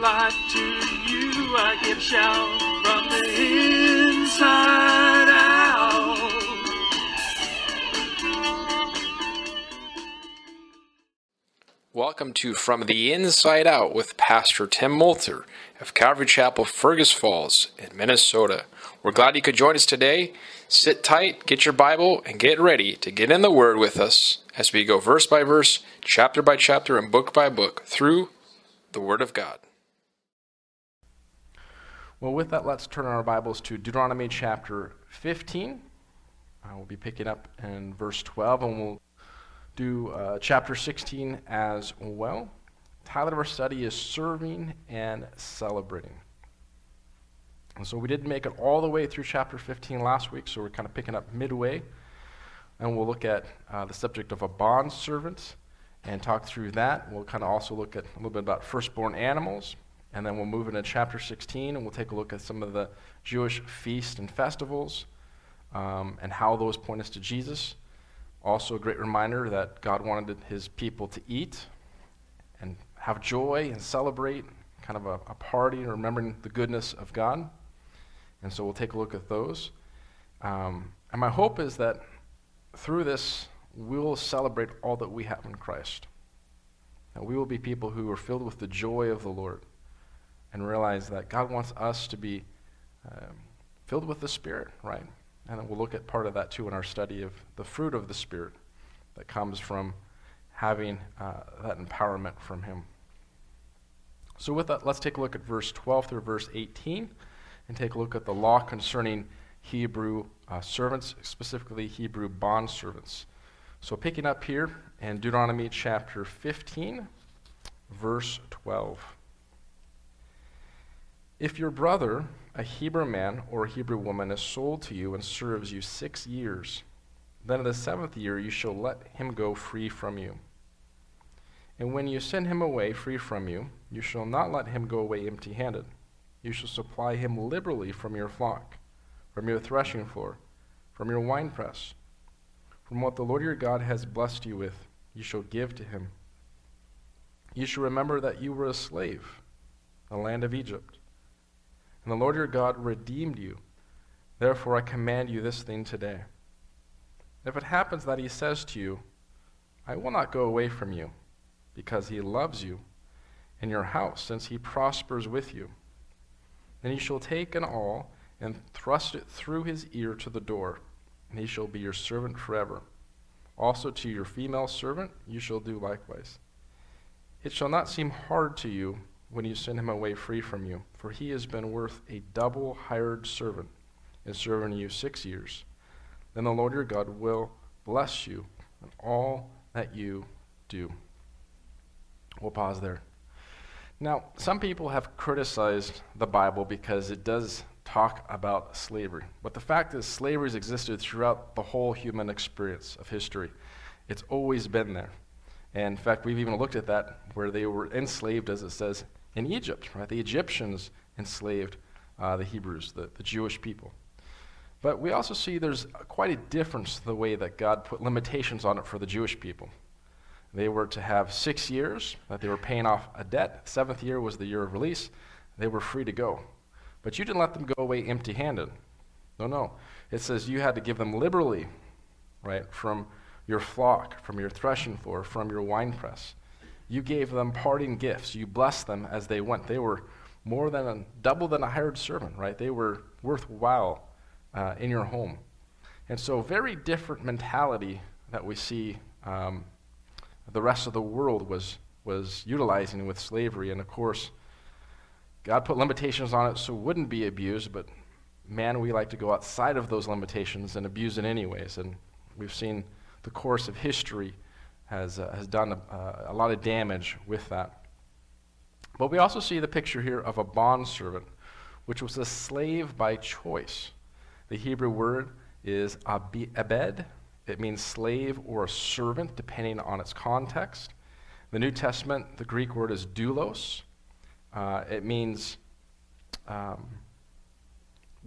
life to you. I give shout from the inside out. Welcome to From the Inside Out with Pastor Tim Moulter of Calvary Chapel, Fergus Falls in Minnesota. We're glad you could join us today. Sit tight, get your Bible, and get ready to get in the Word with us as we go verse by verse, chapter by chapter, and book by book through the Word of God. Well, with that, let's turn our Bibles to Deuteronomy chapter 15. Uh, we'll be picking up in verse 12, and we'll do uh, chapter 16 as well. The title of our study is Serving and Celebrating. And so we didn't make it all the way through chapter 15 last week, so we're kind of picking up midway. And we'll look at uh, the subject of a bond servant and talk through that. We'll kind of also look at a little bit about firstborn animals. And then we'll move into chapter 16 and we'll take a look at some of the Jewish feasts and festivals um, and how those point us to Jesus. Also, a great reminder that God wanted his people to eat and have joy and celebrate, kind of a, a party, remembering the goodness of God. And so we'll take a look at those. Um, and my hope is that through this, we'll celebrate all that we have in Christ. And we will be people who are filled with the joy of the Lord and realize that God wants us to be um, filled with the Spirit, right? And then we'll look at part of that too in our study of the fruit of the Spirit that comes from having uh, that empowerment from Him. So, with that, let's take a look at verse 12 through verse 18 and take a look at the law concerning Hebrew uh, servants, specifically Hebrew bond servants. So, picking up here in Deuteronomy chapter 15, verse 12. If your brother, a Hebrew man or a Hebrew woman, is sold to you and serves you six years, then in the seventh year you shall let him go free from you. And when you send him away free from you, you shall not let him go away empty handed. You shall supply him liberally from your flock, from your threshing floor, from your winepress. From what the Lord your God has blessed you with, you shall give to him. You shall remember that you were a slave in the land of Egypt and the Lord your God redeemed you. Therefore, I command you this thing today. If it happens that he says to you, I will not go away from you, because he loves you and your house, since he prospers with you, then you shall take an awl and thrust it through his ear to the door, and he shall be your servant forever. Also to your female servant you shall do likewise. It shall not seem hard to you when you send him away free from you, for he has been worth a double hired servant in serving you six years. Then the Lord your God will bless you in all that you do. We'll pause there. Now, some people have criticized the Bible because it does talk about slavery. But the fact is, slavery has existed throughout the whole human experience of history. It's always been there. And in fact, we've even looked at that where they were enslaved, as it says in Egypt, right? The Egyptians enslaved uh, the Hebrews, the, the Jewish people. But we also see there's quite a difference the way that God put limitations on it for the Jewish people. They were to have six years that they were paying off a debt. Seventh year was the year of release. They were free to go. But you didn't let them go away empty handed. No, no. It says you had to give them liberally, right, from your flock, from your threshing floor, from your winepress. You gave them parting gifts. You blessed them as they went. They were more than a, double than a hired servant, right? They were worthwhile uh, in your home. And so, very different mentality that we see um, the rest of the world was, was utilizing with slavery. And of course, God put limitations on it so it wouldn't be abused, but man, we like to go outside of those limitations and abuse it anyways. And we've seen the course of history has, uh, has done a, uh, a lot of damage with that. But we also see the picture here of a bondservant, which was a slave by choice. The Hebrew word is abed. It means slave or a servant, depending on its context. The New Testament, the Greek word is doulos. Uh, it means um,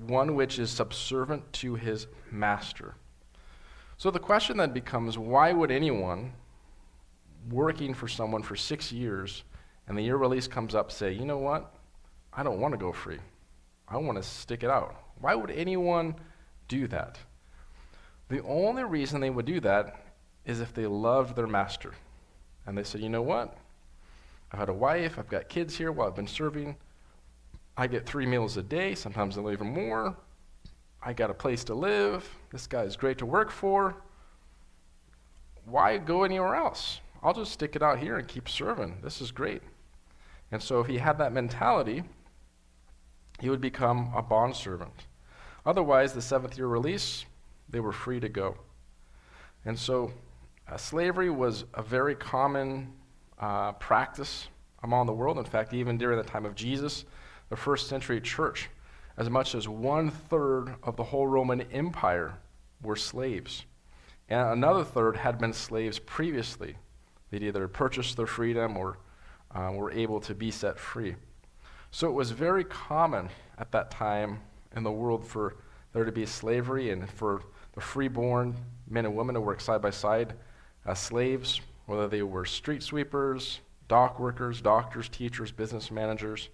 one which is subservient to his master. So the question then becomes why would anyone working for someone for six years and the year release comes up, say, you know what? I don't want to go free. I want to stick it out. Why would anyone do that? The only reason they would do that is if they loved their master. And they said, you know what? I've had a wife, I've got kids here while I've been serving. I get three meals a day, sometimes even more. I got a place to live. This guy is great to work for. Why go anywhere else? I'll just stick it out here and keep serving. This is great. And so if he had that mentality, he would become a bondservant. Otherwise, the seventh year release, they were free to go. And so uh, slavery was a very common uh, practice among the world. In fact, even during the time of Jesus, the first century church, as much as one third of the whole Roman Empire were slaves. And another third had been slaves previously. They'd either purchased their freedom or uh, were able to be set free. So it was very common at that time in the world for there to be slavery and for the freeborn men and women to work side by side as slaves, whether they were street sweepers, dock workers, doctors, teachers, business managers.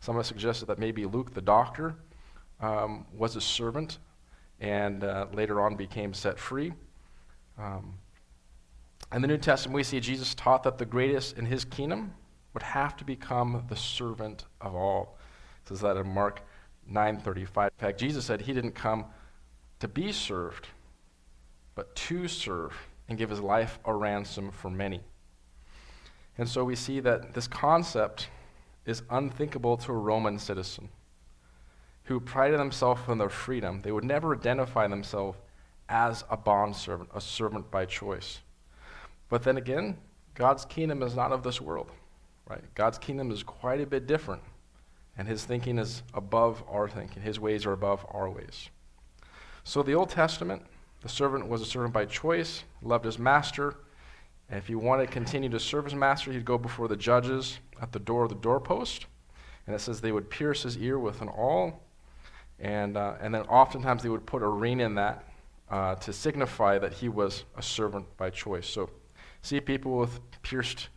Some have suggested that maybe Luke the doctor um, was a servant and uh, later on became set free. Um, in the New Testament, we see Jesus taught that the greatest in his kingdom would have to become the servant of all. It says that in Mark 9:35. In fact, Jesus said he didn't come to be served, but to serve and give his life a ransom for many. And so we see that this concept is unthinkable to a Roman citizen who prided themselves on their freedom. They would never identify themselves as a bondservant, a servant by choice. But then again, God's kingdom is not of this world, right? God's kingdom is quite a bit different, and his thinking is above our thinking. His ways are above our ways. So the Old Testament, the servant was a servant by choice, loved his master, and if he wanted to continue to serve his master, he'd go before the judges at the door of the doorpost, and it says they would pierce his ear with an awl, and, uh, and then oftentimes they would put a ring in that uh, to signify that he was a servant by choice. So, see people with pierced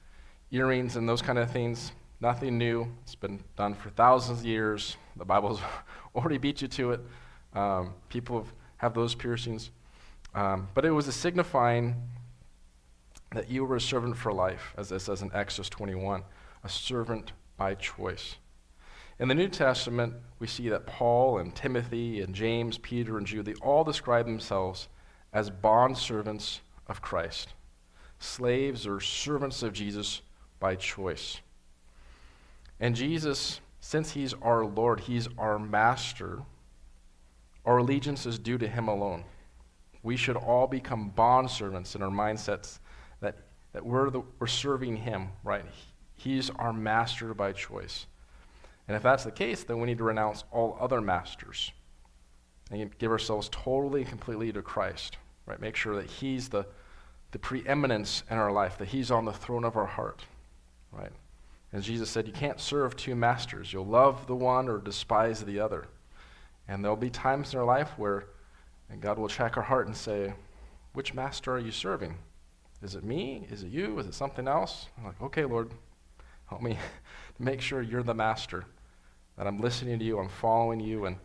earrings and those kind of things, nothing new. It's been done for thousands of years. The Bible's already beat you to it. Um, people have, have those piercings. Um, but it was a signifying that you were a servant for life, as it says in Exodus 21, a servant by choice. In the New Testament, we see that Paul and Timothy and James, Peter, and Jude, they all describe themselves as bondservants of Christ, slaves or servants of Jesus by choice. And Jesus, since he's our Lord, he's our master, our allegiance is due to him alone. We should all become bondservants in our mindsets that, that we're, the, we're serving him, right? He's our master by choice. And if that's the case, then we need to renounce all other masters and give ourselves totally and completely to Christ, right? Make sure that He's the, the preeminence in our life, that He's on the throne of our heart, right? As Jesus said, you can't serve two masters. You'll love the one or despise the other. And there'll be times in our life where God will check our heart and say, which master are you serving? Is it me? Is it you? Is it something else? I'm like, okay, Lord, help me make sure you're the master that I'm listening to you, I'm following you, and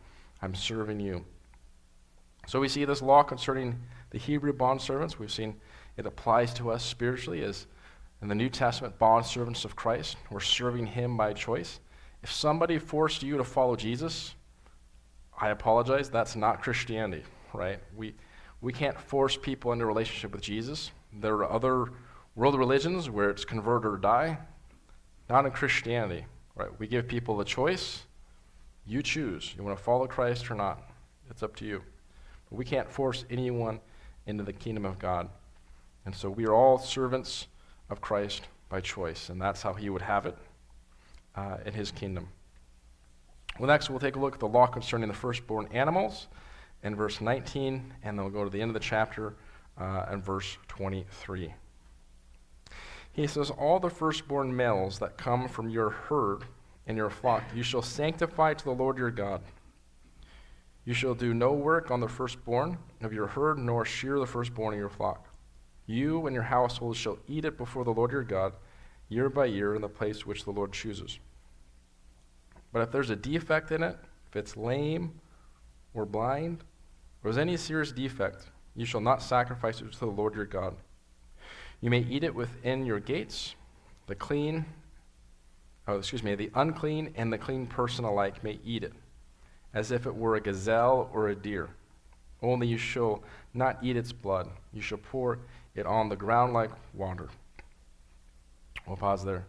I'm serving you. So we see this law concerning the Hebrew bondservants. We've seen it applies to us spiritually as in the New Testament bond servants of Christ. We're serving him by choice. If somebody forced you to follow Jesus, I apologize, that's not Christianity, right? We, we can't force people into a relationship with Jesus. There are other world religions where it's convert or die. Not in Christianity. Right? We give people a choice. You choose. You want to follow Christ or not. It's up to you. But we can't force anyone into the kingdom of God. And so we are all servants of Christ by choice, and that's how he would have it uh, in his kingdom. Well, next we'll take a look at the law concerning the firstborn animals in verse 19, and then we'll go to the end of the chapter uh, in verse 23. He says, All the firstborn males that come from your herd and your flock you shall sanctify to the Lord your God. You shall do no work on the firstborn of your herd, nor shear the firstborn of your flock. You and your household shall eat it before the Lord your God. year by year in the place which the Lord chooses. But if there's a defect in it, if it's lame or blind, or there's any serious defect, you shall not sacrifice it to the Lord your God. You may eat it within your gates. The clean, oh, excuse me, the unclean and the clean person alike may eat it, as if it were a gazelle or a deer. Only you shall not eat its blood. You shall pour it on the ground like water. We'll pause there.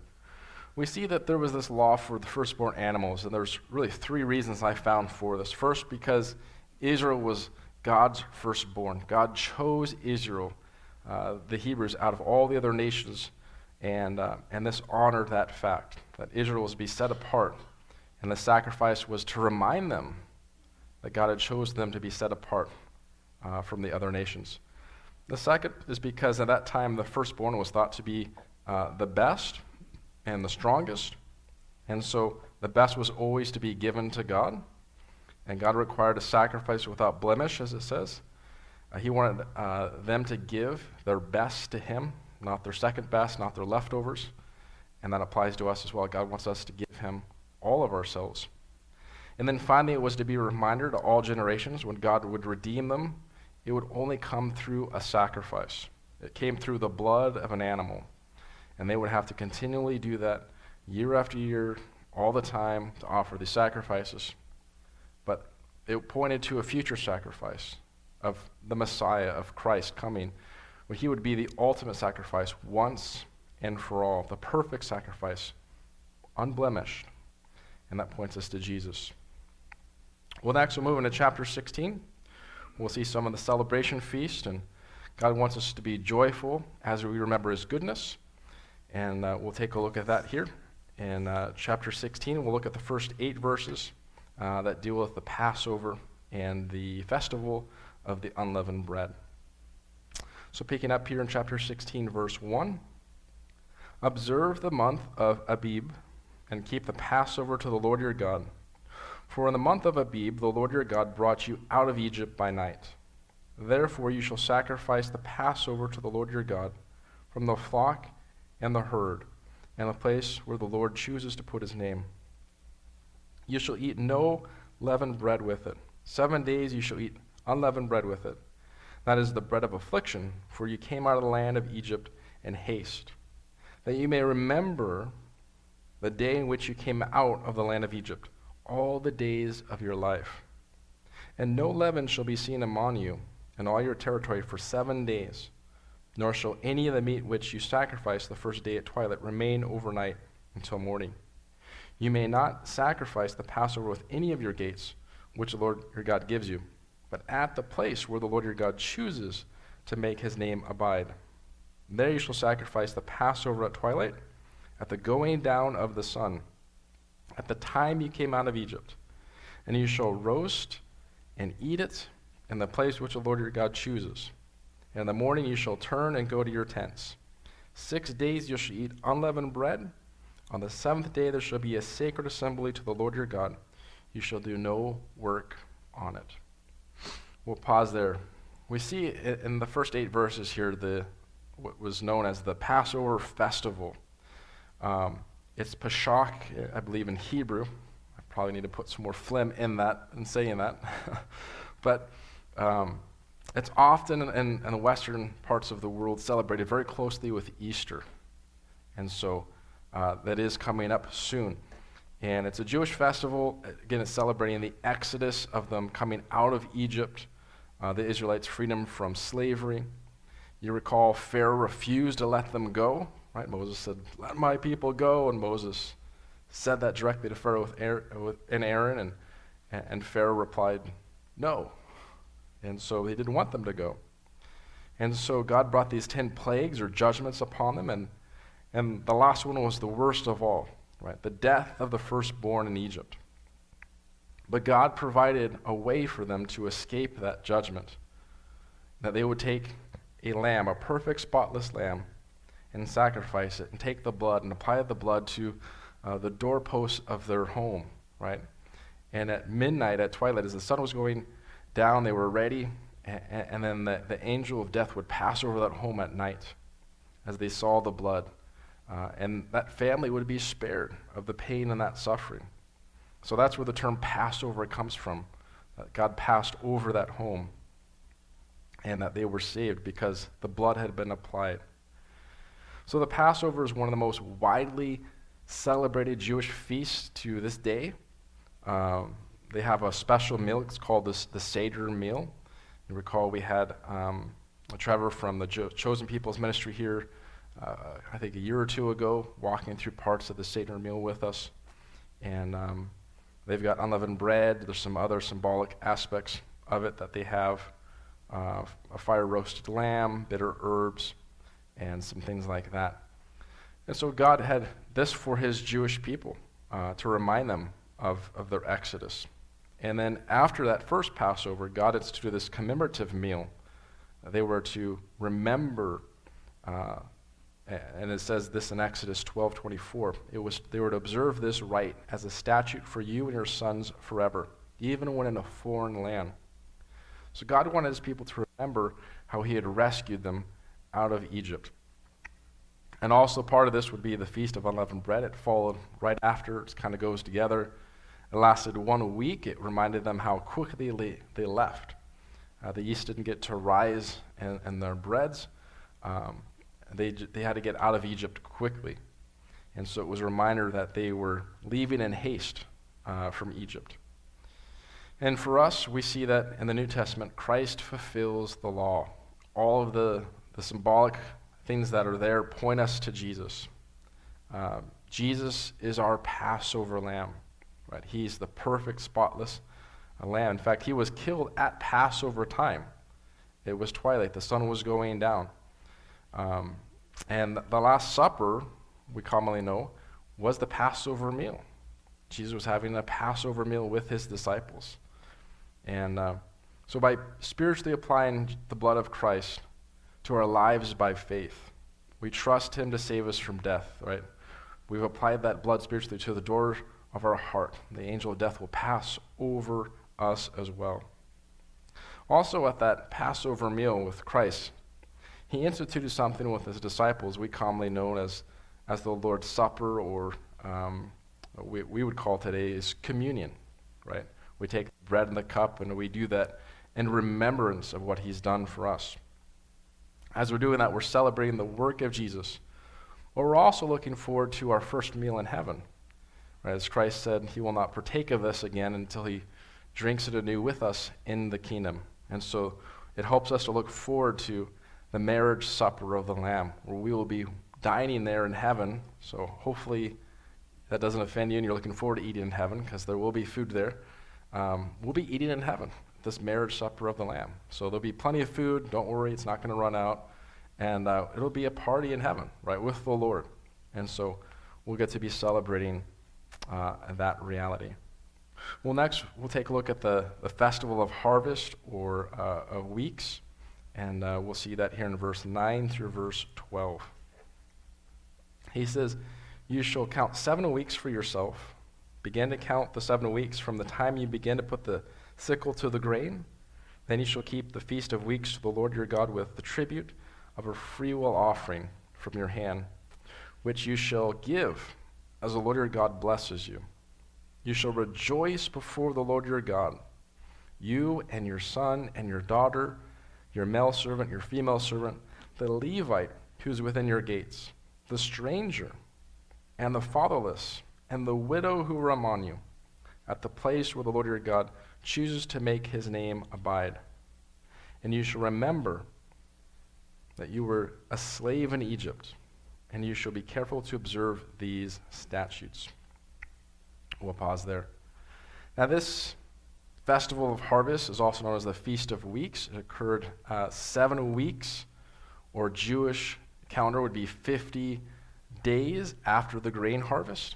We see that there was this law for the firstborn animals, and there's really three reasons I found for this. First, because Israel was God's firstborn. God chose Israel, uh, the Hebrews, out of all the other nations, and, uh, and this honored that fact, that Israel was to be set apart. And the sacrifice was to remind them that God had chosen them to be set apart uh, from the other nations. The second is because at that time the firstborn was thought to be uh, the best and the strongest. And so the best was always to be given to God. And God required a sacrifice without blemish, as it says. Uh, he wanted uh, them to give their best to Him, not their second best, not their leftovers. And that applies to us as well. God wants us to give Him all of ourselves. And then finally, it was to be a reminder to all generations when God would redeem them, it would only come through a sacrifice. It came through the blood of an animal. And they would have to continually do that year after year, all the time, to offer these sacrifices. But it pointed to a future sacrifice of the Messiah, of Christ coming, where he would be the ultimate sacrifice once and for all, the perfect sacrifice, unblemished. And that points us to Jesus. Well, next we'll move into chapter 16. We'll see some of the celebration feast, and God wants us to be joyful as we remember his goodness. And uh, we'll take a look at that here in uh, chapter 16. We'll look at the first eight verses uh, that deal with the Passover and the festival of the unleavened bread. So, picking up here in chapter 16, verse 1 Observe the month of Abib and keep the Passover to the Lord your God. For in the month of Abib, the Lord your God brought you out of Egypt by night. Therefore, you shall sacrifice the Passover to the Lord your God from the flock and the herd, and the place where the Lord chooses to put his name. You shall eat no leavened bread with it. Seven days you shall eat unleavened bread with it. That is the bread of affliction, for you came out of the land of Egypt in haste, that you may remember the day in which you came out of the land of Egypt, all the days of your life. And no hmm. leaven shall be seen among you in all your territory for seven days nor shall any of the meat which you sacrifice the first day at twilight remain overnight until morning. You may not sacrifice the Passover with any of your gates, which the Lord your God gives you, but at the place where the Lord your God chooses to make his name abide. There you shall sacrifice the Passover at twilight, at the going down of the sun, at the time you came out of Egypt. And you shall roast and eat it in the place which the Lord your God chooses in the morning you shall turn and go to your tents. Six days you shall eat unleavened bread. On the seventh day there shall be a sacred assembly to the Lord your God. You shall do no work on it. We'll pause there. We see in the first eight verses here the what was known as the Passover festival. Um, it's Pesach, I believe, in Hebrew. I probably need to put some more phlegm in that and saying that. but um, it's often in, in, the western parts of the world celebrated very closely with Easter. And so uh, that is coming up soon. And it's a Jewish festival. Again, it's celebrating the exodus of them coming out of Egypt, uh, the Israelites' freedom from slavery. You recall Pharaoh refused to let them go, right? Moses said, Let my people go. And Moses said that directly to Pharaoh with Aaron, and Aaron, and, and Pharaoh replied, No, and so he didn't want them to go. And so God brought these 10 plagues or judgments upon them, and, and the last one was the worst of all, right? The death of the firstborn in Egypt. But God provided a way for them to escape that judgment. That they would take a lamb, a perfect, spotless lamb, and sacrifice it, and take the blood and apply the blood to uh, the doorposts of their home, right? And at midnight, at twilight, as the sun was going down, they were ready, and, and then the, the angel of death would pass over that home at night as they saw the blood Uh, and that family would be spared of the pain and that suffering. So that's where the term Passover comes from. That God passed over that home and that they were saved because the blood had been applied. So the Passover is one of the most widely celebrated Jewish feasts to this day. Um, they have a special meal. It's called the Seder meal. You recall we had um, Trevor from the jo- Chosen People's Ministry here, uh, I think a year or two ago, walking through parts of the Seder meal with us. And um, they've got unleavened bread. There's some other symbolic aspects of it that they have uh, a fire roasted lamb, bitter herbs, and some things like that. And so God had this for his Jewish people uh, to remind them of, of their exodus. And then after that first Passover, God instituted this commemorative meal. They were to remember, uh, and it says this in Exodus 12:24. It was they were to observe this rite as a statute for you and your sons forever, even when in a foreign land. So God wanted his people to remember how he had rescued them out of Egypt. And also part of this would be the Feast of Unleavened Bread. It followed right after, it kind of goes together. It lasted one week. It reminded them how quickly they left. Uh, the yeast didn't get to rise in, in their breads. Um, they, they had to get out of Egypt quickly. And so it was a reminder that they were leaving in haste uh, from Egypt. And for us, we see that in the New Testament, Christ fulfills the law. All of the, the symbolic things that are there point us to Jesus. Uh, Jesus is our Passover lamb, right? He's the perfect, spotless lamb. In fact, he was killed at Passover time. It was twilight, the sun was going down. Um, and the Last Supper, we commonly know, was the Passover meal. Jesus was having a Passover meal with his disciples. And uh, so, by spiritually applying the blood of Christ to our lives by faith, we trust Him to save us from death, right? We've applied that blood spiritually to the door of our heart. The angel of death will pass over us as well. Also, at that Passover meal with Christ, he instituted something with his disciples we commonly know as, as the Lord's Supper, or um, we, we would call today is communion, right? We take bread and the cup, and we do that in remembrance of what he's done for us. As we're doing that, we're celebrating the work of Jesus. But we're also looking forward to our first meal in heaven. Right? As Christ said, he will not partake of this again until he drinks it anew with us in the kingdom. And so it helps us to look forward to the marriage supper of the Lamb, where we will be dining there in heaven. So hopefully that doesn't offend you and you're looking forward to eating in heaven because there will be food there um, we'll be eating in heaven, this marriage supper of the Lamb. So there'll be plenty of food. Don't worry, it's not going to run out. And uh, it'll be a party in heaven, right, with the Lord. And so we'll get to be celebrating uh, that reality. Well, next, we'll take a look at the, the festival of harvest or uh, of weeks. And uh, we'll see that here in verse 9 through verse 12. He says, You shall count seven weeks for yourself Begin to count the seven weeks from the time you begin to put the sickle to the grain. Then you shall keep the feast of weeks to the Lord your God with the tribute of a freewill offering from your hand, which you shall give as the Lord your God blesses you. You shall rejoice before the Lord your God, you and your son and your daughter, your male servant, your female servant, the Levite who's within your gates, the stranger, and the fatherless and the widow who were among you, at the place where the Lord your God chooses to make his name abide. And you shall remember that you were a slave in Egypt, and you shall be careful to observe these statutes. We'll pause there. Now, this festival of harvest is also known as the Feast of Weeks. It occurred uh, seven weeks, or Jewish calendar would be 50 days after the grain harvest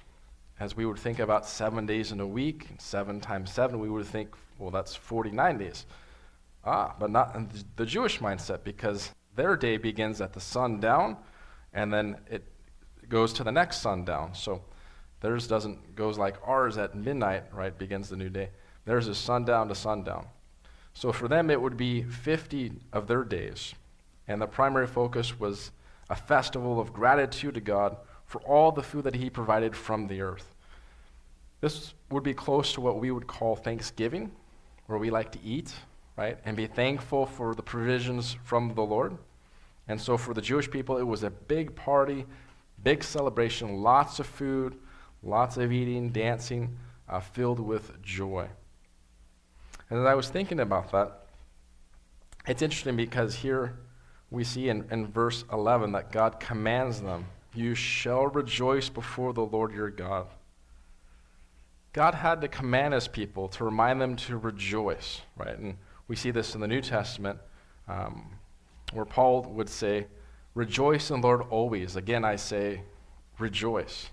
as we would think about seven days in a week, seven times seven, we would think, well, that's 49 days. Ah, but not in the Jewish mindset because their day begins at the sundown and then it goes to the next sundown. So theirs doesn't goes like ours at midnight, right? Begins the new day. Theirs is sundown to sundown. So for them it would be 50 of their days. And the primary focus was a festival of gratitude to God for all the food that he provided from the earth. This would be close to what we would call Thanksgiving, where we like to eat, right, and be thankful for the provisions from the Lord. And so for the Jewish people, it was a big party, big celebration, lots of food, lots of eating, dancing, uh, filled with joy. And as I was thinking about that, it's interesting because here we see in, in verse 11 that God commands them, You shall rejoice before the Lord your God. God had to command his people to remind them to rejoice, right? And we see this in the New Testament um, where Paul would say, Rejoice in the Lord always. Again, I say, rejoice.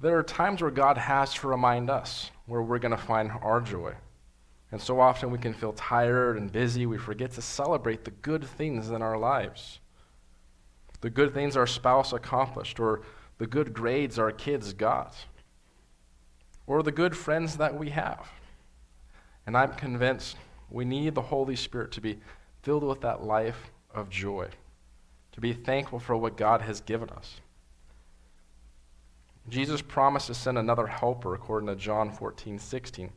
There are times where God has to remind us where we're going to find our joy. And so often we can feel tired and busy, we forget to celebrate the good things in our lives. The good things our spouse accomplished, or the good grades our kids got or the good friends that we have. And I'm convinced we need the Holy Spirit to be filled with that life of joy, to be thankful for what God has given us. Jesus promised to send another helper, according to John 14, 16,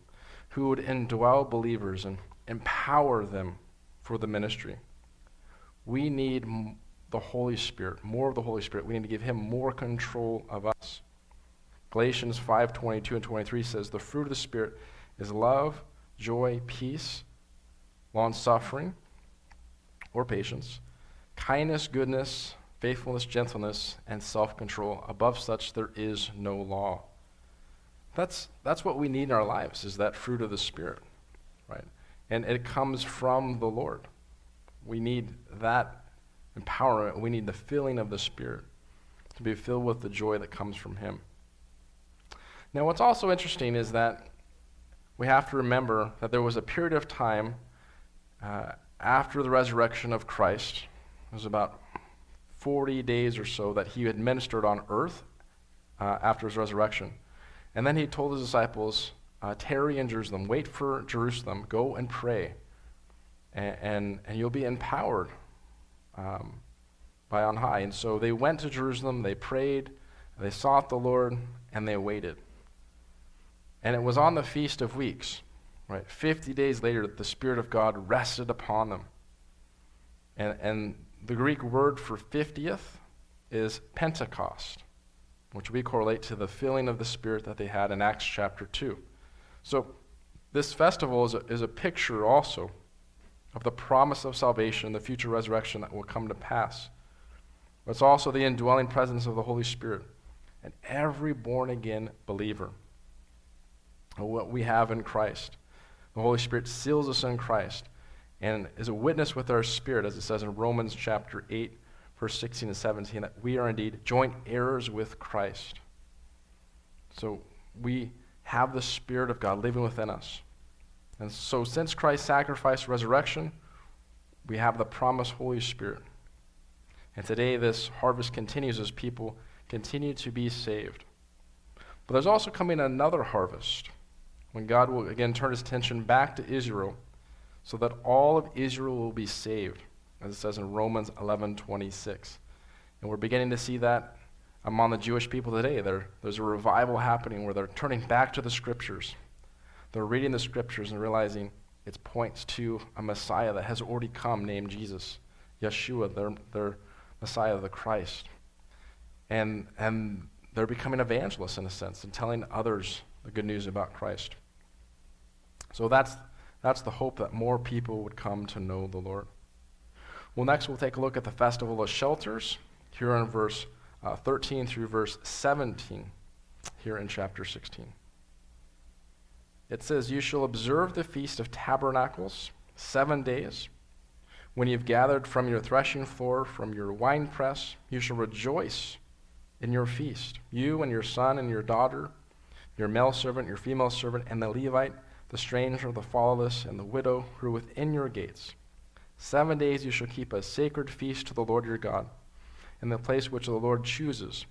who would indwell believers and empower them for the ministry. We need the Holy Spirit, more of the Holy Spirit. We need to give him more control of us. Galatians 5:22 and 23 says the fruit of the spirit is love, joy, peace, long-suffering or patience, kindness, goodness, faithfulness, gentleness, and self-control. Above such there is no law. That's that's what we need in our lives is that fruit of the spirit, right? And it comes from the Lord. We need that empowerment. We need the filling of the spirit to be filled with the joy that comes from him. Now, what's also interesting is that we have to remember that there was a period of time uh, after the resurrection of Christ. It was about 40 days or so that he had ministered on earth uh, after his resurrection. And then he told his disciples, uh, tarry in Jerusalem, wait for Jerusalem, go and pray, and, and, and you'll be empowered um, by on high. And so they went to Jerusalem, they prayed, they sought the Lord, and they waited. And it was on the Feast of Weeks, right? 50 days later, that the Spirit of God rested upon them. And, and the Greek word for 50th is Pentecost, which we correlate to the filling of the Spirit that they had in Acts chapter 2. So, this festival is a, is a picture also of the promise of salvation, and the future resurrection that will come to pass. But it's also the indwelling presence of the Holy Spirit and every born again believer what we have in Christ. The Holy Spirit seals us in Christ and is a witness with our spirit, as it says in Romans chapter 8, verse 16 and 17, that we are indeed joint heirs with Christ. So we have the Spirit of God living within us. And so, since Christ's sacrifice, resurrection, we have the promised Holy Spirit. And today, this harvest continues as people continue to be saved. But there's also coming another harvest when God will again turn his attention back to Israel so that all of Israel will be saved, as it says in Romans 11:26. And we're beginning to see that among the Jewish people today. There, there's a revival happening where they're turning back to the scriptures. They're reading the scriptures and realizing it points to a Messiah that has already come named Jesus, Yeshua, their, their Messiah, the Christ. And, and they're becoming evangelists in a sense and telling others the good news about Christ. So that's, that's the hope that more people would come to know the Lord. Well, next we'll take a look at the Festival of Shelters, here in verse uh, 13 through verse 17, here in chapter 16. It says, You shall observe the Feast of Tabernacles seven days. When you've gathered from your threshing floor, from your winepress, you shall rejoice in your feast, you and your son and your daughter, your male servant, your female servant, and the Levite the stranger, the fatherless, and the widow who are within your gates. Seven days you shall keep a sacred feast to the Lord your God, in the place which the Lord chooses,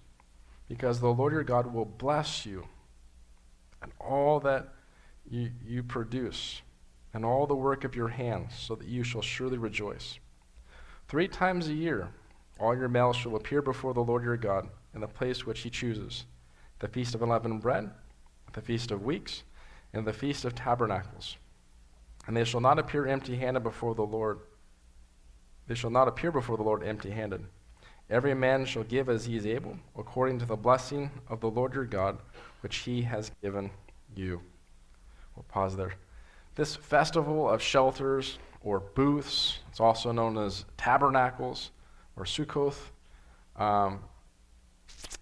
because the Lord your God will bless you and all that you, you produce, and all the work of your hands, so that you shall surely rejoice. Three times a year all your males shall appear before the Lord your God in the place which he chooses the feast of unleavened bread, the feast of weeks, and the feast of tabernacles. And they shall not appear empty handed before the Lord. They shall not appear before the Lord empty handed. Every man shall give as he is able, according to the blessing of the Lord your God, which he has given you. We'll pause there. This festival of shelters or booths, it's also known as tabernacles or Sukkoth. Um,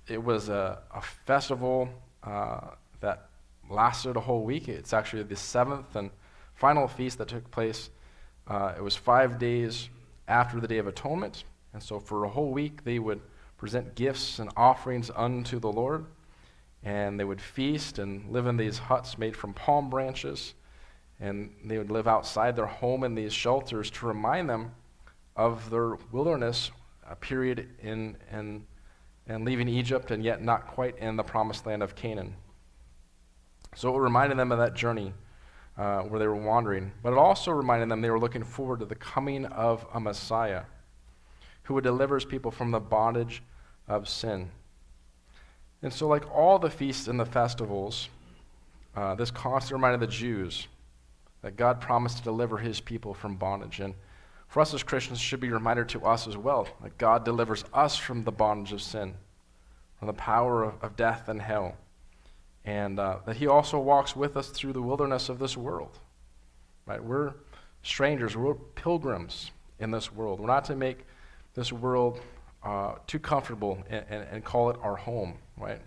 it was a, a festival uh, that lasted a whole week. It's actually the seventh and final feast that took place. Uh, it was five days after the Day of Atonement. And so for a whole week, they would present gifts and offerings unto the Lord. And they would feast and live in these huts made from palm branches. And they would live outside their home in these shelters to remind them of their wilderness a period in, in, in leaving Egypt and yet not quite in the promised land of Canaan. So it reminded them of that journey uh, where they were wandering, but it also reminded them they were looking forward to the coming of a Messiah who would deliver his people from the bondage of sin. And so, like all the feasts and the festivals, uh, this constantly reminded the Jews that God promised to deliver his people from bondage. And for us as Christians, should be a reminder to us as well that God delivers us from the bondage of sin, from the power of, of death and hell, and uh, that He also walks with us through the wilderness of this world. Right? We're strangers, we're pilgrims in this world. We're not to make this world uh, too comfortable and, and, and call it our home, right?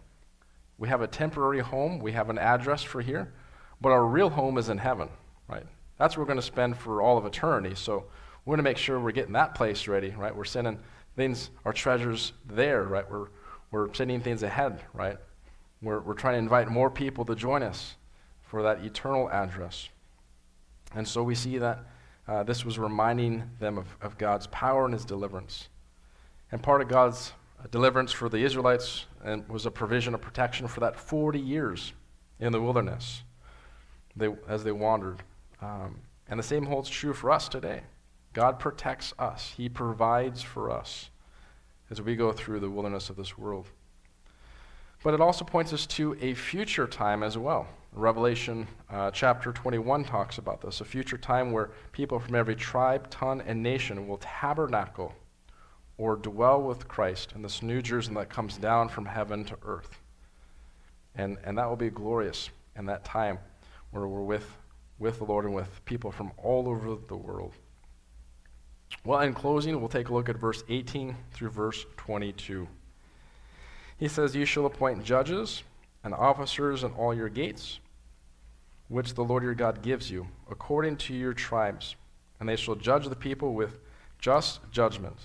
We have a temporary home, we have an address for here, but our real home is in heaven, right? That's where we're going to spend for all of eternity. So we're going to make sure we're getting that place ready, right? We're sending things, our treasures there, right? We're, we're sending things ahead, right? We're, we're trying to invite more people to join us for that eternal address. And so we see that uh, this was reminding them of, of God's power and his deliverance. And part of God's uh, deliverance for the Israelites and was a provision of protection for that 40 years in the wilderness they, as they wandered. Um, and the same holds true for us today. God protects us, He provides for us as we go through the wilderness of this world. But it also points us to a future time as well. Revelation uh, chapter 21 talks about this a future time where people from every tribe, tongue, and nation will tabernacle or dwell with Christ in this new Jerusalem that comes down from heaven to earth. And, and that will be glorious in that time where we're with, with the Lord and with people from all over the world. Well, in closing, we'll take a look at verse 18 through verse 22. He says, You shall appoint judges and officers in all your gates, which the Lord your God gives you, according to your tribes, and they shall judge the people with just judgment.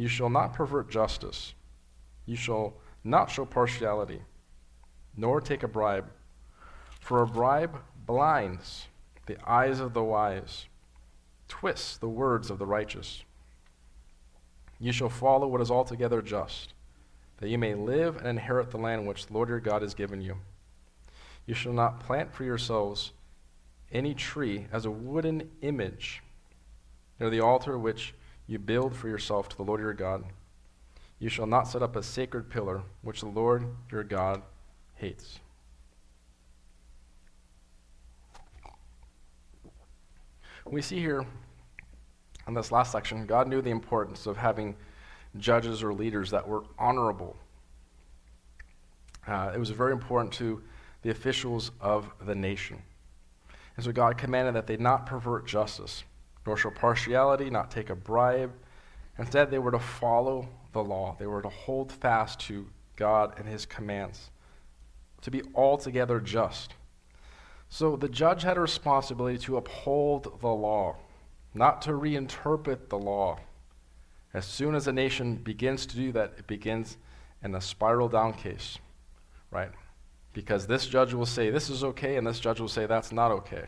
You shall not pervert justice. You shall not show partiality, nor take a bribe. For a bribe blinds the eyes of the wise twists the words of the righteous. You shall follow what is altogether just, that you may live and inherit the land which the Lord your God has given you. You shall not plant for yourselves any tree as a wooden image near the altar which you build for yourself to the Lord your God. You shall not set up a sacred pillar which the Lord your God hates. We see here in this last section, God knew the importance of having judges or leaders that were honorable. Uh, it was very important to the officials of the nation. And so God commanded that they not pervert justice, nor show partiality, not take a bribe. Instead, they were to follow the law. They were to hold fast to God and his commands, to be altogether just. So the judge had a responsibility to uphold the law, not to reinterpret the law. As soon as a nation begins to do that, it begins in a spiral down case, right? Because this judge will say this is okay, and this judge will say that's not okay.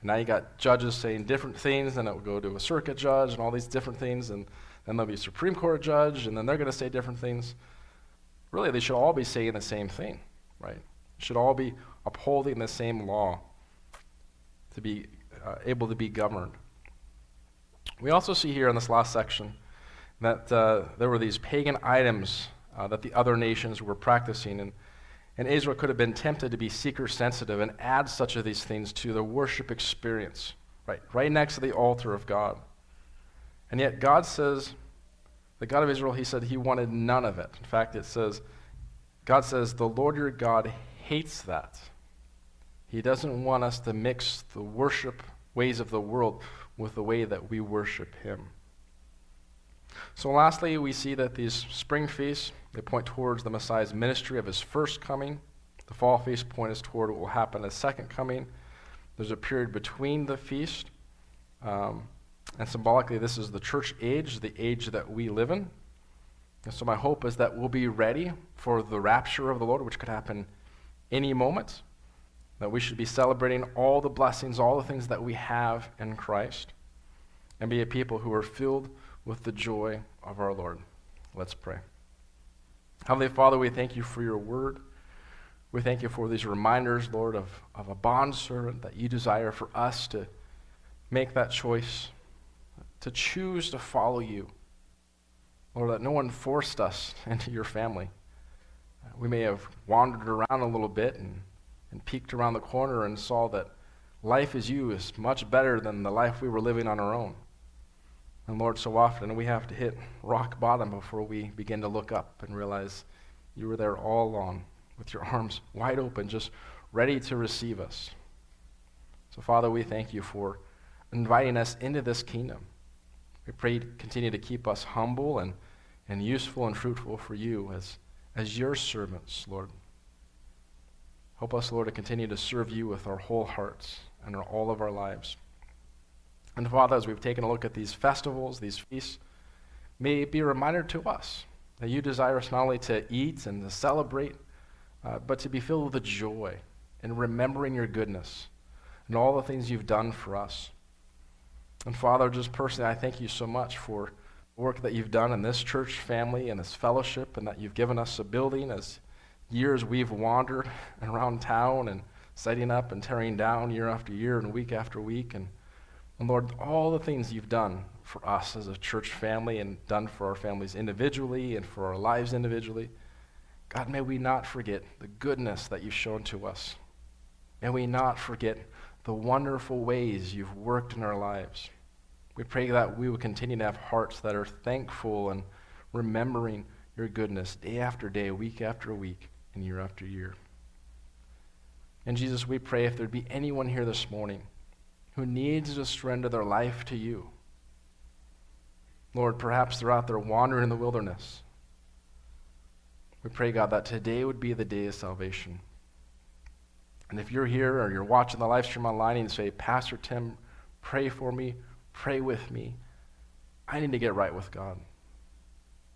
And now you got judges saying different things, and it will go to a circuit judge and all these different things, and then there'll be a Supreme Court judge, and then they're going to say different things. Really, they should all be saying the same thing, right? Should all be upholding the same law to be uh, able to be governed. We also see here in this last section that uh, there were these pagan items uh, that the other nations were practicing. And, and Israel could have been tempted to be seeker sensitive and add such of these things to the worship experience, right, right next to the altar of God. And yet God says, the God of Israel, he said he wanted none of it. In fact, it says, God says, the Lord your God hates that. He doesn't want us to mix the worship ways of the world with the way that we worship him. So lastly, we see that these spring feasts, they point towards the Messiah's ministry of his first coming. The fall feast point us toward what will happen at second coming. There's a period between the feast. Um, and symbolically, this is the church age, the age that we live in. And so my hope is that we'll be ready for the rapture of the Lord, which could happen any moment. That we should be celebrating all the blessings, all the things that we have in Christ, and be a people who are filled with the joy of our Lord. Let's pray. Heavenly Father, we thank you for your word. We thank you for these reminders, Lord, of, of a bondservant that you desire for us to make that choice, to choose to follow you. Lord, that no one forced us into your family. We may have wandered around a little bit and, and peeked around the corner and saw that life as you is much better than the life we were living on our own. And Lord, so often we have to hit rock bottom before we begin to look up and realize you were there all along with your arms wide open, just ready to receive us. So, Father, we thank you for inviting us into this kingdom. We pray you continue to keep us humble and, and useful and fruitful for you as, as your servants, Lord. Help us, Lord, to continue to serve you with our whole hearts and our, all of our lives. And Father, as we've taken a look at these festivals, these feasts, may it be a reminder to us that you desire us not only to eat and to celebrate, uh, but to be filled with the joy and remembering your goodness and all the things you've done for us. And Father, just personally, I thank you so much for the work that you've done in this church family and this fellowship, and that you've given us a building as years we've wandered around town and setting up and tearing down year after year and week after week. And and Lord, all the things you've done for us as a church family and done for our families individually and for our lives individually, God, may we not forget the goodness that you've shown to us. May we not forget the wonderful ways you've worked in our lives. We pray that we will continue to have hearts that are thankful and remembering your goodness day after day, week after week, and year after year. And Jesus, we pray if there'd be anyone here this morning who needs to surrender their life to you. Lord, perhaps they're out there wandering in the wilderness. We pray, God, that today would be the day of salvation. And if you're here or you're watching the live stream online and you say, Pastor Tim, pray for me, pray with me, I need to get right with God.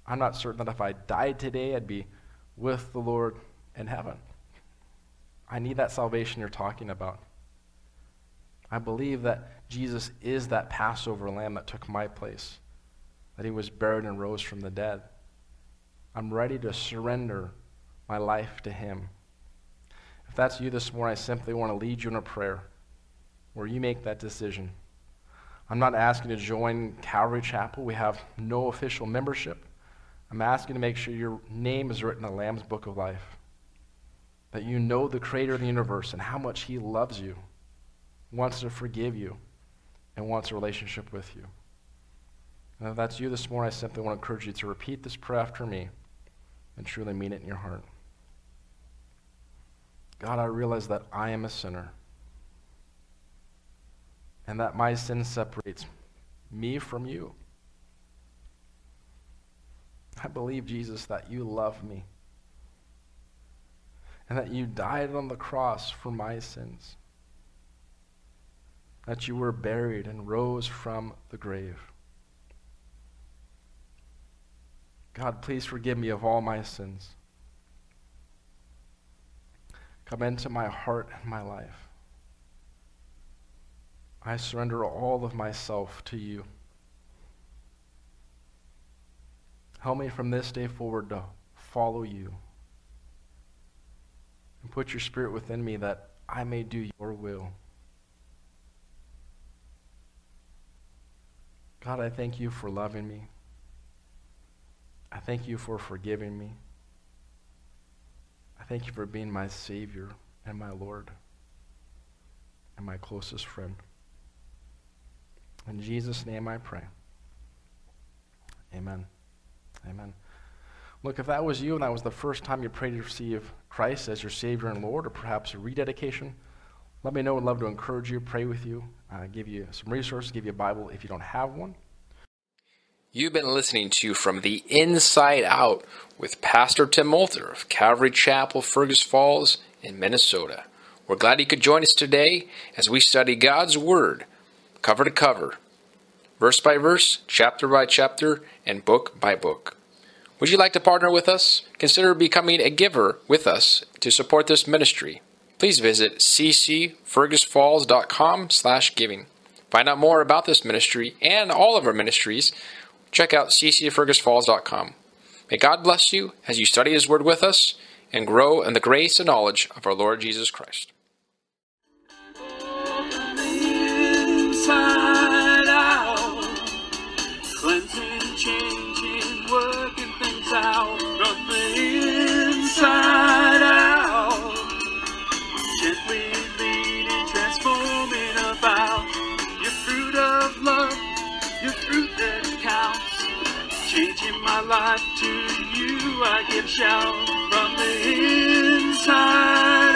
I'm not certain that if I died today, I'd be with the Lord in heaven. I need that salvation you're talking about. I believe that Jesus is that Passover lamb that took my place, that he was buried and rose from the dead. I'm ready to surrender my life to him. If that's you this morning, I simply want to lead you in a prayer where you make that decision. I'm not asking to join Calvary Chapel. We have no official membership. I'm asking to make sure your name is written in the Lamb's Book of Life. That you know the Creator of the universe and how much He loves you wants to forgive you, and wants a relationship with you. And if that's you this morning, I simply want to encourage you to repeat this prayer after me and truly mean it in your heart. God, I realize that I am a sinner and that my sin separates me from you. I believe, Jesus, that you love me and that you died on the cross for my sins that you were buried and rose from the grave. God, please forgive me of all my sins. Come into my heart and my life. I surrender all of myself to you. Help me from this day forward to follow you. And put your spirit within me that I may do your will. God, I thank you for loving me. I thank you for forgiving me. I thank you for being my Savior and my Lord and my closest friend. In Jesus' name I pray. Amen. Amen. Look, if that was you and that was the first time you prayed to receive Christ as your Savior and Lord, or perhaps a rededication, let me know. I'd love to encourage you, pray with you, uh, give you some resources, give you a Bible if you don't have one. You've been listening to From the Inside Out with Pastor Tim Moulter of Calvary Chapel, Fergus Falls in Minnesota. We're glad you could join us today as we study God's Word, cover to cover, verse by verse, chapter by chapter, and book by book. Would you like to partner with us? Consider becoming a giver with us to support this ministry. Please visit ccfergusfalls.com slash giving. Find out more about this ministry and all of our ministries. Check out ccfergusfalls.com. May God bless you as you study His Word with us and grow in the grace and knowledge of our Lord Jesus Christ. My life to you, I give shout from the inside